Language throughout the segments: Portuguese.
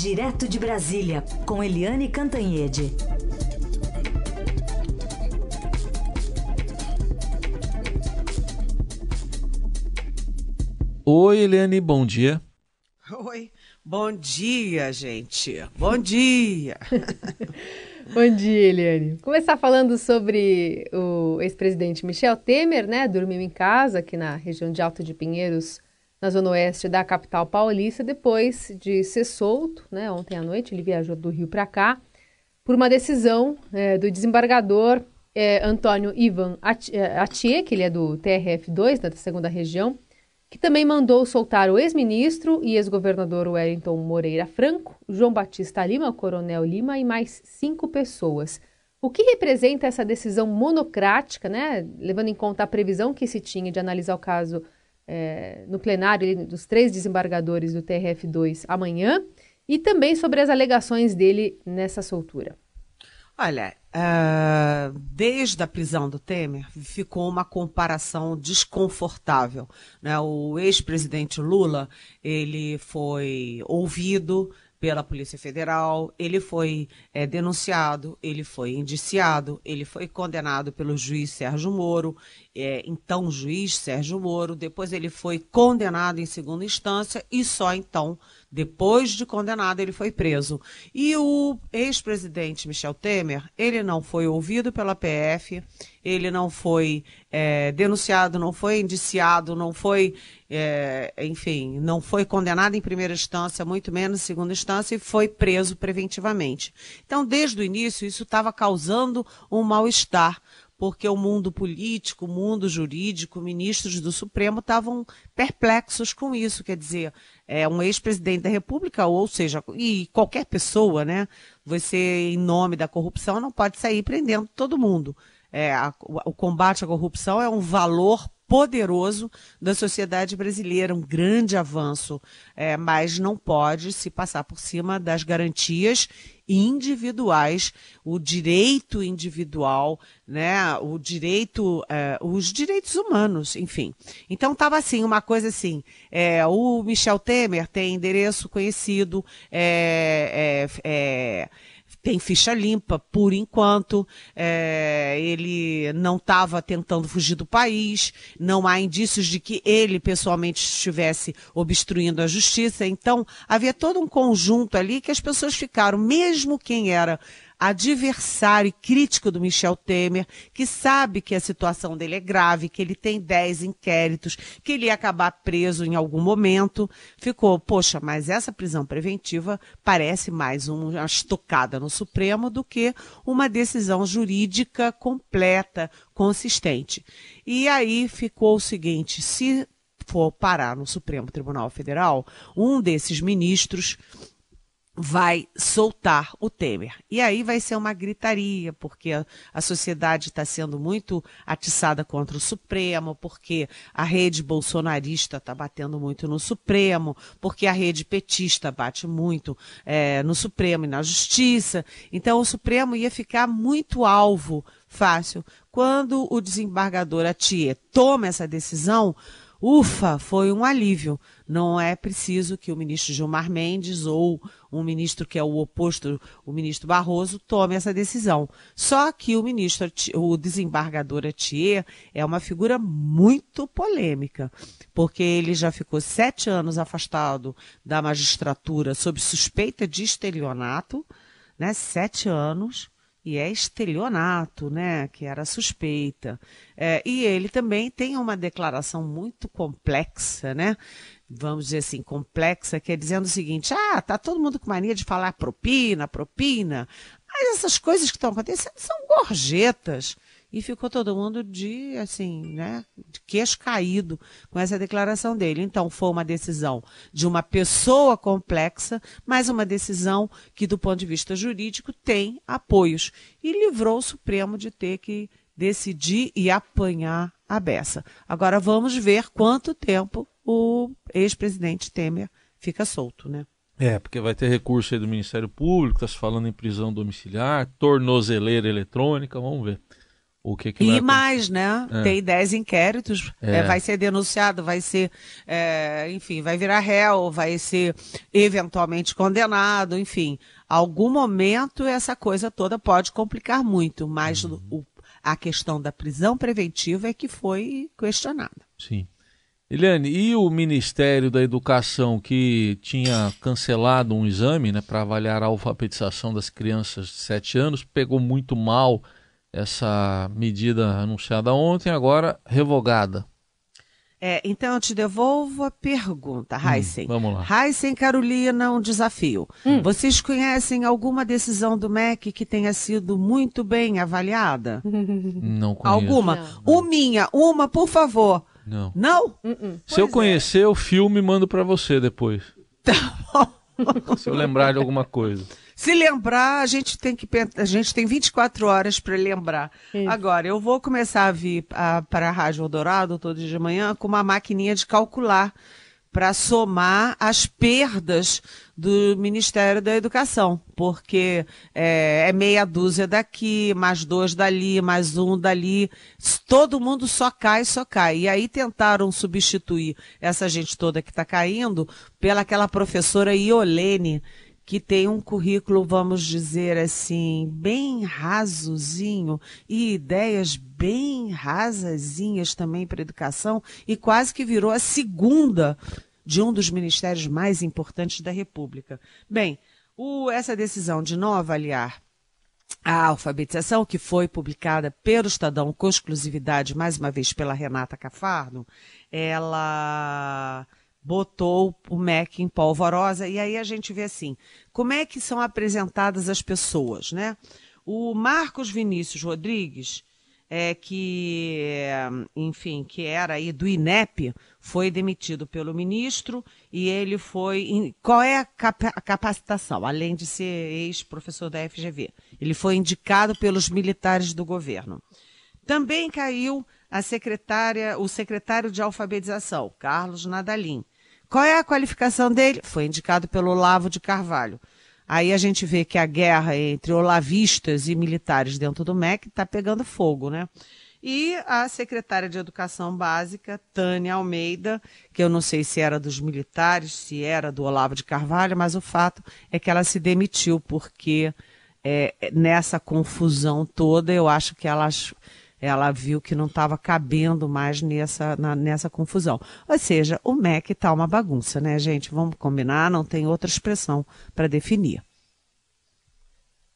Direto de Brasília, com Eliane Cantanhede. Oi, Eliane, bom dia. Oi, bom dia, gente. Bom dia. bom dia, Eliane. Começar falando sobre o ex-presidente Michel Temer, né? Dormiu em casa aqui na região de Alto de Pinheiros, na zona oeste da capital paulista, depois de ser solto, né? Ontem à noite ele viajou do Rio para cá por uma decisão é, do desembargador é, Antônio Ivan Atier, que ele é do TRF2, da segunda região, que também mandou soltar o ex-ministro e ex-governador Wellington Moreira Franco, João Batista Lima, Coronel Lima e mais cinco pessoas. O que representa essa decisão monocrática, né, levando em conta a previsão que se tinha de analisar o caso é, no plenário dos três desembargadores do TRF2 amanhã, e também sobre as alegações dele nessa soltura? Olha, Uh, desde a prisão do Temer, ficou uma comparação desconfortável. Né? O ex-presidente Lula ele foi ouvido pela Polícia Federal, ele foi é, denunciado, ele foi indiciado, ele foi condenado pelo juiz Sérgio Moro, é, então juiz Sérgio Moro, depois ele foi condenado em segunda instância e só então depois de condenado, ele foi preso. E o ex-presidente Michel Temer, ele não foi ouvido pela PF, ele não foi é, denunciado, não foi indiciado, não foi, é, enfim, não foi condenado em primeira instância, muito menos em segunda instância, e foi preso preventivamente. Então, desde o início, isso estava causando um mal-estar porque o mundo político, o mundo jurídico, ministros do Supremo estavam perplexos com isso. Quer dizer, é um ex-presidente da República, ou seja, e qualquer pessoa, né? Você, em nome da corrupção, não pode sair prendendo todo mundo. É, a, o combate à corrupção é um valor poderoso da sociedade brasileira, um grande avanço, é, mas não pode se passar por cima das garantias individuais, o direito individual, né, o direito, é, os direitos humanos, enfim. Então estava assim, uma coisa assim, é, o Michel Temer tem endereço conhecido, é, é, é tem ficha limpa por enquanto. É, ele não estava tentando fugir do país, não há indícios de que ele pessoalmente estivesse obstruindo a justiça. Então, havia todo um conjunto ali que as pessoas ficaram, mesmo quem era adversário e crítico do Michel Temer, que sabe que a situação dele é grave, que ele tem 10 inquéritos, que ele ia acabar preso em algum momento, ficou, poxa, mas essa prisão preventiva parece mais uma estocada no Supremo do que uma decisão jurídica completa, consistente. E aí ficou o seguinte, se for parar no Supremo Tribunal Federal, um desses ministros vai soltar o Temer. E aí vai ser uma gritaria, porque a, sociedade está sendo muito atiçada contra o Supremo, porque a rede bolsonarista está batendo muito no Supremo, porque a rede petista bate muito é, no Supremo e na Justiça. Então o Supremo ia ficar muito alvo fácil. Quando o desembargador Atier toma essa decisão, ufa, foi um alívio. Não é preciso que o ministro Gilmar Mendes ou um ministro que é o oposto, o ministro Barroso, tome essa decisão. Só que o ministro, o desembargador Atier é uma figura muito polêmica, porque ele já ficou sete anos afastado da magistratura sob suspeita de estelionato, né? Sete anos e é estelionato, né, que era suspeita. É, e ele também tem uma declaração muito complexa, né, vamos dizer assim, complexa, que é dizendo o seguinte, ah, tá todo mundo com mania de falar propina, propina, mas essas coisas que estão acontecendo são gorjetas e ficou todo mundo de, assim, né, de queixo caído com essa declaração dele. Então, foi uma decisão de uma pessoa complexa, mas uma decisão que, do ponto de vista jurídico, tem apoios. E livrou o Supremo de ter que decidir e apanhar a beça. Agora, vamos ver quanto tempo o ex-presidente Temer fica solto, né? É, porque vai ter recurso aí do Ministério Público, está se falando em prisão domiciliar, tornozeleira eletrônica, vamos ver O que, que E mais, né? É. Tem 10 inquéritos, É. é, vai ser denunciado, vai ser, é, enfim, vai virar réu, vai ser eventualmente condenado, enfim. Algum momento essa coisa toda pode complicar muito, mas Uhum. o- a questão da prisão preventiva é que foi questionada. Sim. Eliane, e o Ministério da Educação que tinha cancelado um exame né, para avaliar a alfabetização das crianças de 7 anos, pegou muito mal essa medida anunciada ontem, agora revogada. É, então eu te devolvo a pergunta, Heisen. Hum, vamos lá. Heisen Carolina, um desafio. Vocês conhecem alguma decisão do MEC que tenha sido muito bem avaliada? Não conheço. Alguma? Não. Uminha, uma, por favor. Não. Não? Se eu é. conhecer, eu filme e mando para você depois. Tá bom. Se eu lembrar de alguma coisa. Se lembrar, a gente tem que a gente tem 24 horas para lembrar. Isso. Agora, eu vou começar a vir a, para a Rádio Eldorado todo dia de manhã com uma maquininha de calcular para somar as perdas do Ministério da Educação, porque é, é meia dúzia daqui, mais dois dali, mais um dali, todo mundo só cai, só cai. E aí tentaram substituir essa gente toda que está caindo pela aquela professora Iolene, que tem um currículo, vamos dizer assim, bem rasozinho e ideias bem rasazinhas também para educação e quase que virou a segunda de um dos ministérios mais importantes da República. Bem, o- essa decisão de não avaliar a alfabetização, que foi publicada pelo Estadão com exclusividade, mais uma vez pela Renata Cafardo, ela botou o MEC em polvorosa, e aí a gente vê assim, como é que são apresentadas as pessoas, né? O Marcos Vinícius Rodrigues, é, que, é, enfim, que era aí do INEP, foi demitido pelo ministro e ele foi. em- qual é a, a capacitação, além de ser ex-professor da FGV? Ele foi indicado pelos militares do governo. Também caiu a secretária, o secretário de alfabetização, Carlos Nadalim. Qual é a qualificação dele? Foi indicado pelo Olavo de Carvalho. Aí a gente vê que a guerra entre olavistas e militares dentro do MEC está pegando fogo, né? E a secretária de Educação Básica, Tânia Almeida, que eu não sei se era dos militares, se era do Olavo de Carvalho, mas o fato é que ela se demitiu, porque é, nessa confusão toda, eu acho que ela, ach- ela viu que não estava cabendo mais nessa, na- nessa confusão. Ou seja, o MEC está uma bagunça, né, gente? Vamos combinar, não tem outra expressão para definir.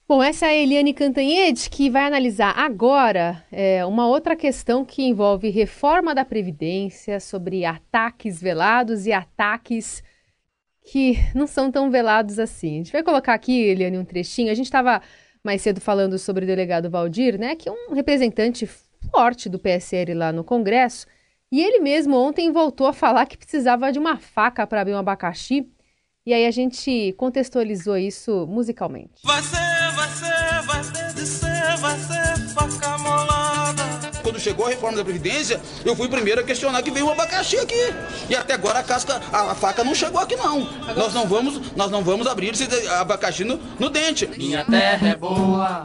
Bom, essa é a Eliane Cantanhede que vai analisar agora é, uma outra questão que envolve reforma da Previdência, sobre ataques velados e ataques que não são tão velados assim. A gente vai colocar aqui, Eliane, um trechinho. A gente estava mais cedo falando sobre o delegado Valdir, né, que é um representante forte do PSL lá no Congresso, e ele mesmo ontem voltou a falar que precisava de uma faca para abrir um abacaxi. E aí a gente contextualizou isso musicalmente. Quando chegou a reforma da Previdência, eu fui o primeiro a questionar que veio um abacaxi aqui. E até agora a casca, a, a faca não chegou aqui não. Nós não vamos, nós não vamos abrir esse abacaxi no, no dente. Minha terra é boa,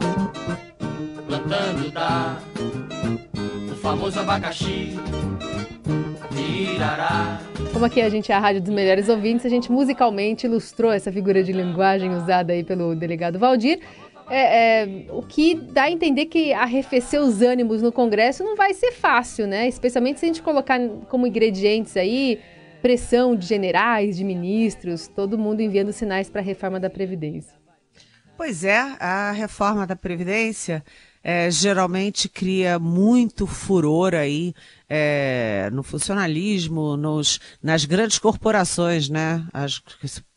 plantando dá o famoso abacaxi. Como aqui a gente é a rádio dos melhores ouvintes, a gente musicalmente ilustrou essa figura de linguagem usada aí pelo delegado Valdir. É, é, o que dá a entender que arrefecer os ânimos no Congresso não vai ser fácil, né? Especialmente se a gente colocar como ingredientes aí pressão de generais, de ministros, todo mundo enviando sinais para a reforma da Previdência. Pois é, a reforma da Previdência eh, geralmente cria muito furor aí eh, no funcionalismo, nos, nas grandes corporações, né? As,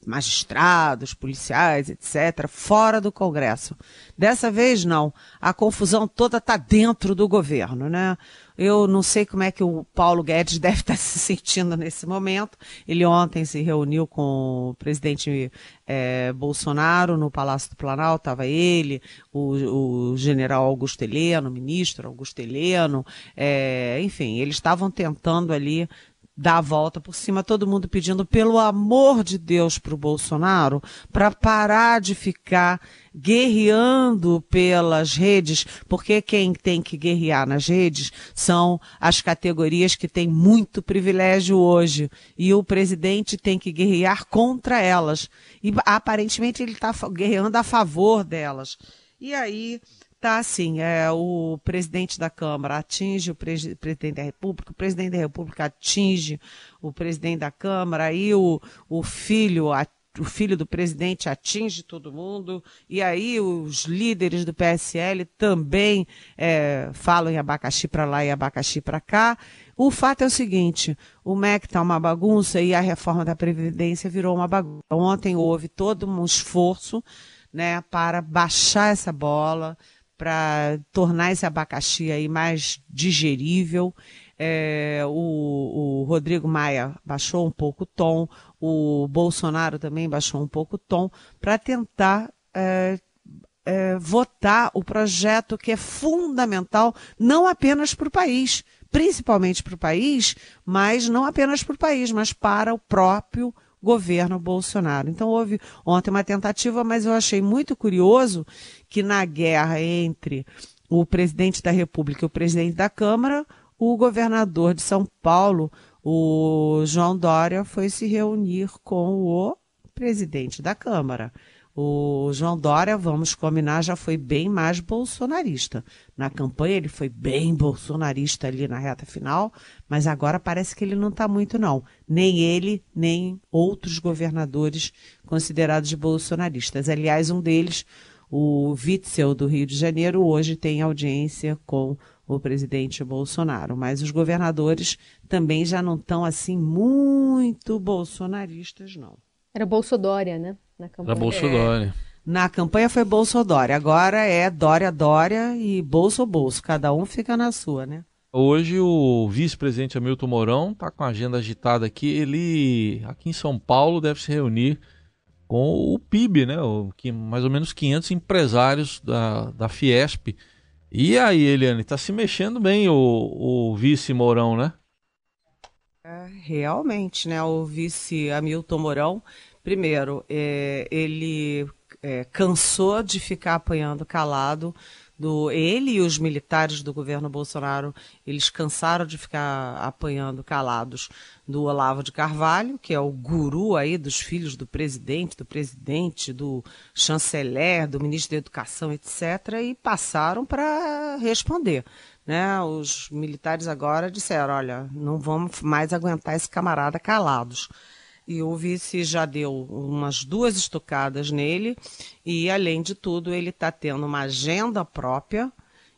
magistrados, policiais, etc., fora do Congresso. Dessa vez, não. A confusão toda está dentro do governo, né? Eu não sei como é que o Paulo Guedes deve estar se sentindo nesse momento. Ele ontem se reuniu com o presidente eh, Bolsonaro no Palácio do Planalto, estava ele, o, o general Augusto Heleno, o ministro Augusto Heleno, eh, enfim, eles estavam tentando ali dar a volta por cima, todo mundo pedindo, pelo amor de Deus, para o Bolsonaro, para parar de ficar guerreando pelas redes, porque quem tem que guerrear nas redes são as categorias que têm muito privilégio hoje. E o presidente tem que guerrear contra elas. E aparentemente ele está guerreando a favor delas. E aí Tá assim, é, o presidente da Câmara atinge o pre presidente da República, o presidente da República atinge o presidente da Câmara, aí o, o filho atinge o filho do presidente atinge todo mundo, e aí os líderes do PSL também é, falam em abacaxi para lá e abacaxi para cá. O fato é o seguinte: o MEC está uma bagunça e a reforma da Previdência virou uma bagunça. Ontem houve todo um esforço né, para baixar essa bola, para tornar esse abacaxi aí mais digerível. É, o, o, Rodrigo Maia baixou um pouco o tom, o Bolsonaro também baixou um pouco o tom, para tentar é, é, votar o projeto que é fundamental, não apenas para o país, principalmente para o país, mas não apenas para o país, mas para o próprio governo Bolsonaro. Então houve ontem uma tentativa, mas eu achei muito curioso que na guerra entre o presidente da República e o presidente da Câmara, o governador de São Paulo, o João Dória, foi se reunir com o presidente da Câmara. O João Dória, vamos combinar, já foi bem mais bolsonarista. Na campanha ele foi bem bolsonarista ali na reta final, mas agora parece que ele não está muito não. Nem ele, nem outros governadores considerados bolsonaristas. Aliás, um deles, o Witzel do Rio de Janeiro, hoje tem audiência com o presidente Bolsonaro. Mas os governadores também já não estão assim muito bolsonaristas, não. Era Bolsodória, né? Na campanha. Era Bolsodória. É, na campanha foi Bolsodória. Agora é Dória, Dória e Bolso, Bolso. Cada um fica na sua, né? Hoje o vice-presidente Hamilton Mourão está com a agenda agitada aqui. Ele, aqui em São Paulo, deve se reunir com o PIB, né? O, que, mais ou menos 500 empresários da, da Fiesp. E aí, Eliane, está se mexendo bem o, o vice Mourão, né? É, realmente, né? O vice Hamilton Mourão Primeiro, é, ele é, cansou de ficar apanhando calado. Do, ele e os militares do governo Bolsonaro, eles cansaram de ficar apanhando calados do Olavo de Carvalho, que é o guru aí dos filhos do presidente, do presidente, do chanceler, do ministro da Educação, etc., e passaram para responder. Né? Os militares agora disseram: olha, não vamos mais aguentar esse camarada calados e o vice já deu umas duas estocadas nele. E, além de tudo, ele está tendo uma agenda própria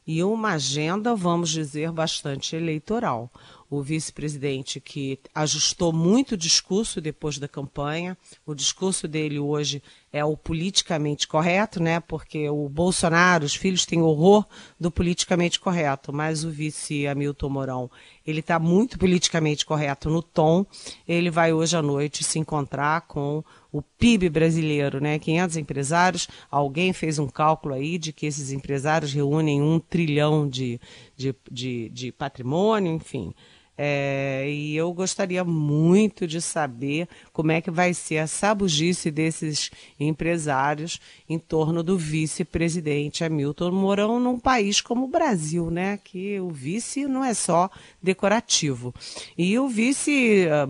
e uma agenda, vamos dizer, bastante eleitoral o vice-presidente que ajustou muito o discurso depois da campanha. O discurso dele hoje é o politicamente correto, né? Porque o Bolsonaro, os filhos têm horror do politicamente correto, mas o vice Hamilton Mourão, ele está muito politicamente correto no tom. Ele vai hoje à noite se encontrar com o PIB brasileiro, né? 500 empresários. Alguém fez um cálculo aí de que esses empresários reúnem um trilhão de, de, de, de patrimônio, enfim. É, e eu gostaria muito de saber como é que vai ser a sabugice desses empresários em torno do vice-presidente Hamilton Mourão num país como o Brasil, né? Que o vice não é só decorativo. E o vice, ah,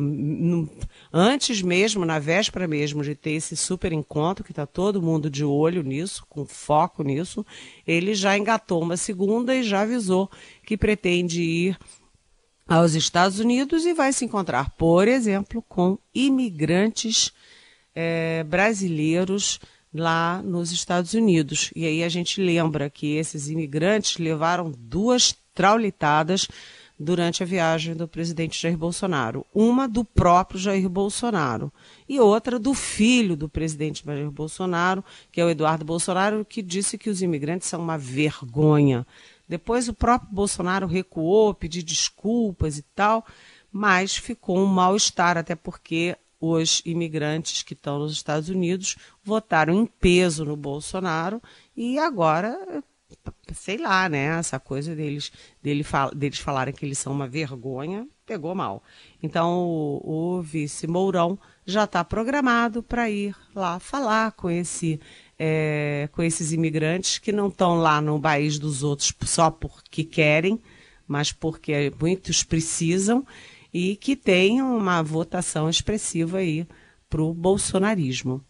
antes mesmo, na véspera mesmo de ter esse super encontro, que está todo mundo de olho nisso, com foco nisso, ele já engatou uma segunda e já avisou que pretende ir aos Estados Unidos e vai se encontrar, por exemplo, com imigrantes é, brasileiros lá nos Estados Unidos. E aí a gente lembra que esses imigrantes levaram duas traulitadas durante a viagem do presidente Jair Bolsonaro. Uma do próprio Jair Bolsonaro e outra do filho do presidente Jair Bolsonaro, que é o Eduardo Bolsonaro, que disse que os imigrantes são uma vergonha depois o próprio Bolsonaro recuou, pediu desculpas e tal, mas ficou um mal-estar, até porque os imigrantes que estão nos Estados Unidos votaram em peso no Bolsonaro e agora, sei lá, né? Essa coisa deles, dele, deles falarem que eles são uma vergonha, pegou mal. Então, o, o vice Mourão já está programado para ir lá falar com, esse, é, com esses imigrantes que não estão lá no país dos outros só porque querem, mas porque muitos precisam e que tem uma votação expressiva aí para o bolsonarismo.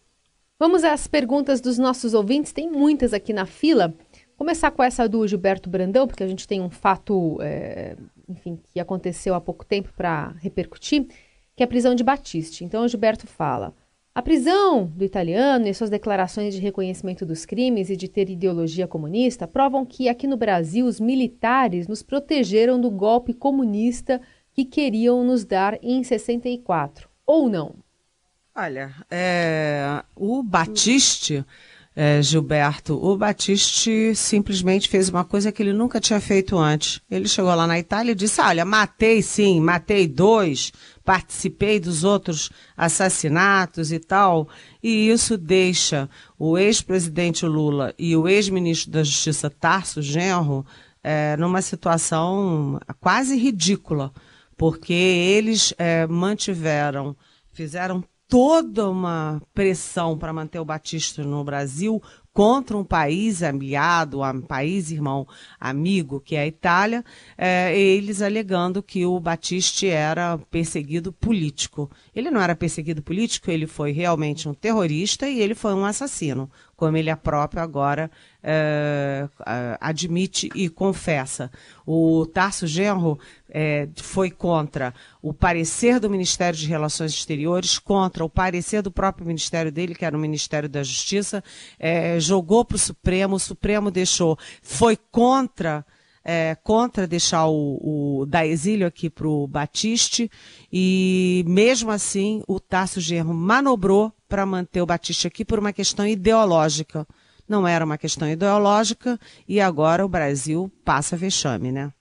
Vamos às perguntas dos nossos ouvintes, tem muitas aqui na fila. Começar com essa do Gilberto Brandão, porque a gente tem um fato, é, enfim, que aconteceu há pouco tempo para repercutir, que é a prisão de Batiste. Então o Gilberto fala: a prisão do italiano e suas declarações de reconhecimento dos crimes e de ter ideologia comunista provam que aqui no Brasil os militares nos protegeram do golpe comunista que queriam nos dar em 64, ou não? Olha, é, o Batiste, é, Gilberto, o Batiste simplesmente fez uma coisa que ele nunca tinha feito antes. Ele chegou lá na Itália e disse: Olha, matei sim, matei dois, participei dos outros assassinatos e tal. E isso deixa o ex-presidente Lula e o ex-ministro da Justiça Tarso Genro é, numa situação quase ridícula porque eles é, mantiveram, fizeram toda uma pressão para manter o Batista no Brasil contra um país aliado, um país irmão amigo, que é a Itália, é, eles alegando que o Batista era perseguido político. Ele não era perseguido político, ele foi realmente um terrorista e ele foi um assassino, como ele é próprio agora é, admite e confessa. O Tarso Genro é, foi contra o parecer do Ministério de Relações Exteriores, contra o parecer do próprio ministério dele, que era o Ministério da Justiça, é, jogou para o Supremo, o Supremo deixou, foi contra. É, contra deixar o, o da exílio aqui para o Batiste e mesmo assim o Tarso Genro manobrou para manter o Batiste aqui por uma questão ideológica não era uma questão ideológica e agora o Brasil passa vexame, né?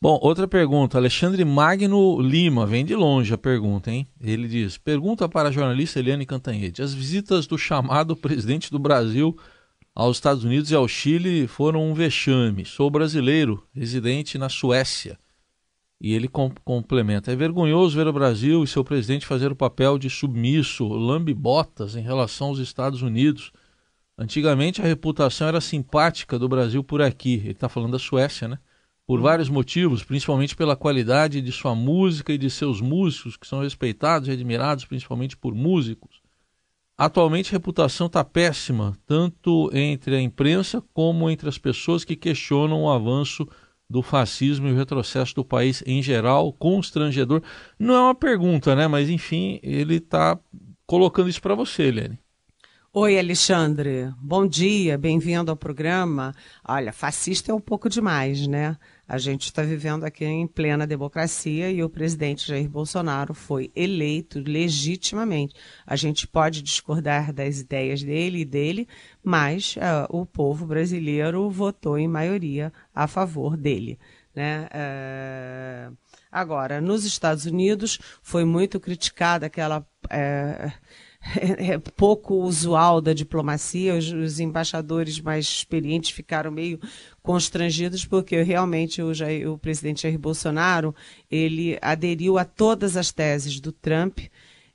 Bom, outra pergunta. Alexandre Magno Lima, vem de longe a pergunta, hein? Ele diz: Pergunta para a jornalista Eliane Cantanhede. As visitas do chamado presidente do Brasil aos Estados Unidos e ao Chile foram um vexame. Sou brasileiro, residente na Suécia. E ele com complementa: É vergonhoso ver o Brasil e seu presidente fazer o papel de submisso, lambe-botas em relação aos Estados Unidos Antigamente a reputação era simpática do Brasil por aqui. Ele está falando da Suécia, né? Por vários motivos, principalmente pela qualidade de sua música e de seus músicos, que são respeitados e admirados principalmente por músicos. Atualmente a reputação está péssima, tanto entre a imprensa como entre as pessoas que questionam o avanço do fascismo e o retrocesso do país em geral, constrangedor. Não é uma pergunta, né? Mas enfim, ele está colocando isso para você, Helene. Oi, Alexandre. Bom dia, bem-vindo ao programa. Olha, fascista é um pouco demais, né? A gente está vivendo aqui em plena democracia e o presidente Jair Bolsonaro foi eleito legitimamente. A gente pode discordar das ideias dele e dele, mas uh, o povo brasileiro votou em maioria a favor dele. Né? Uh, agora, nos Estados Unidos foi muito criticada aquela. Uh, é, é pouco usual da diplomacia. Os, os, embaixadores mais experientes ficaram meio constrangidos porque realmente o, Jair, o presidente Jair Bolsonaro ele aderiu a todas as teses do Trump.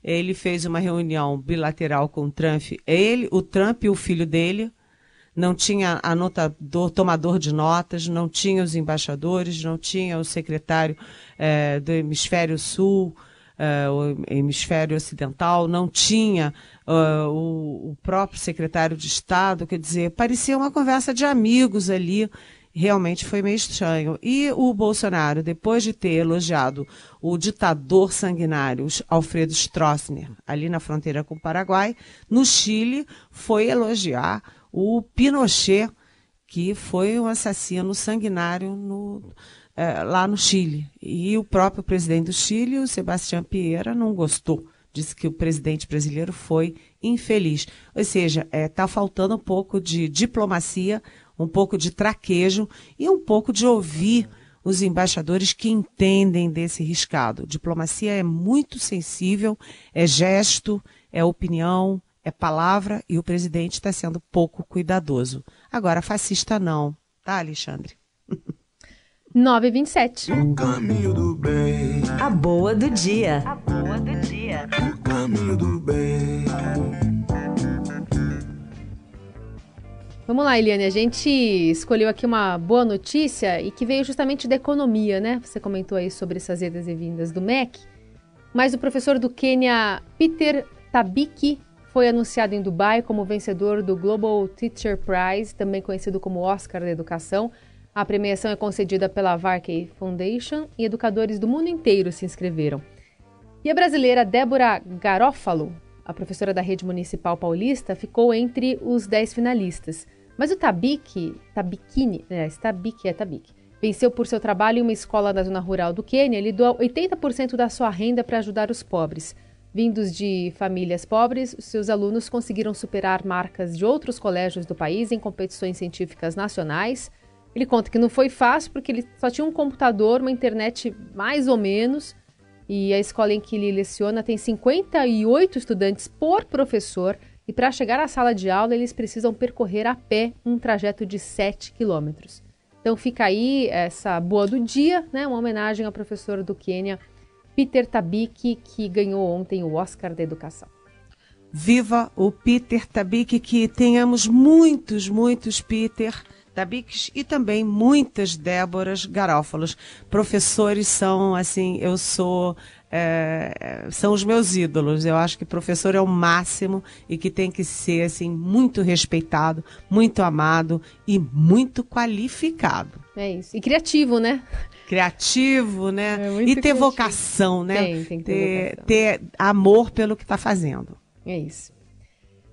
Ele fez uma reunião bilateral com o Trump. Ele, o Trump e o filho dele não tinha anotador, tomador de notas, não tinha os embaixadores, não tinha o secretário é, do Hemisfério Sul, uh, o hemisfério ocidental, não tinha uh, o, o, próprio secretário de Estado, quer dizer, parecia uma conversa de amigos ali. Realmente foi meio estranho. E o Bolsonaro, depois de ter elogiado o ditador sanguinário Alfredo Stroessner, ali na fronteira com o Paraguai, no Chile, foi elogiar o Pinochet, que foi um assassino sanguinário no, é, lá no Chile. E o próprio presidente do Chile, o Sebastião Pieira, não gostou. Disse que o presidente brasileiro foi infeliz. Ou seja, está é, tá faltando um pouco de diplomacia, um pouco de traquejo e um pouco de ouvir os embaixadores que entendem desse riscado. Diplomacia é muito sensível, é gesto, é opinião, é palavra e o presidente está sendo pouco cuidadoso. Agora, fascista não, tá, Alexandre? 9h27. O caminho do bem, A boa do dia. o caminho do bem. Vamos lá, Eliane. A gente escolheu aqui uma boa notícia e que veio justamente da economia, né? Você comentou aí sobre essas idas e vindas do MEC. Mas o professor do Quênia, Peter Tabiki, foi anunciado em Dubai como vencedor do Global Teacher Prize, também conhecido como Oscar da Educação. A premiação é concedida pela Varkey Foundation e educadores do mundo inteiro se inscreveram. E a brasileira Débora Garófalo, a professora da rede municipal paulista, ficou entre os 10 finalistas. Mas o Tabiki, Tabikini, é, Tabiki é Tabiki, venceu por seu trabalho em uma escola da zona rural do Quênia. Ele doa 80% da sua renda para ajudar os pobres. Vindos de famílias pobres, seus alunos conseguiram superar marcas de outros colégios do país em competições científicas nacionais. Ele conta que não foi fácil porque ele só tinha um computador, uma internet mais ou menos, e a escola em que ele leciona tem 58 estudantes por professor, e para chegar à sala de aula eles precisam percorrer a pé um trajeto de 7 quilômetros. Então fica aí essa boa do dia, né? Uma homenagem ao professor do Quênia, Peter Tabiki, que ganhou ontem o Oscar da Educação. Viva o Peter Tabik, que tenhamos muitos, muitos Peter Tabiks e também muitas Déboras Garófalos. Professores são, assim, eu sou, é, são os meus ídolos. Eu acho que professor é o máximo e que tem que ser, assim, muito respeitado, muito amado e muito qualificado. É isso. E criativo, né? Criativo, né? É e ter criativo. vocação, né? Tem, tem que ter vocação. ter amor pelo que está fazendo. É isso.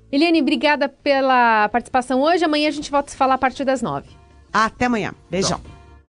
Eliane, obrigada pela participação hoje. Amanhã a gente volta a se falar a partir das nove. Até amanhã. Beijão.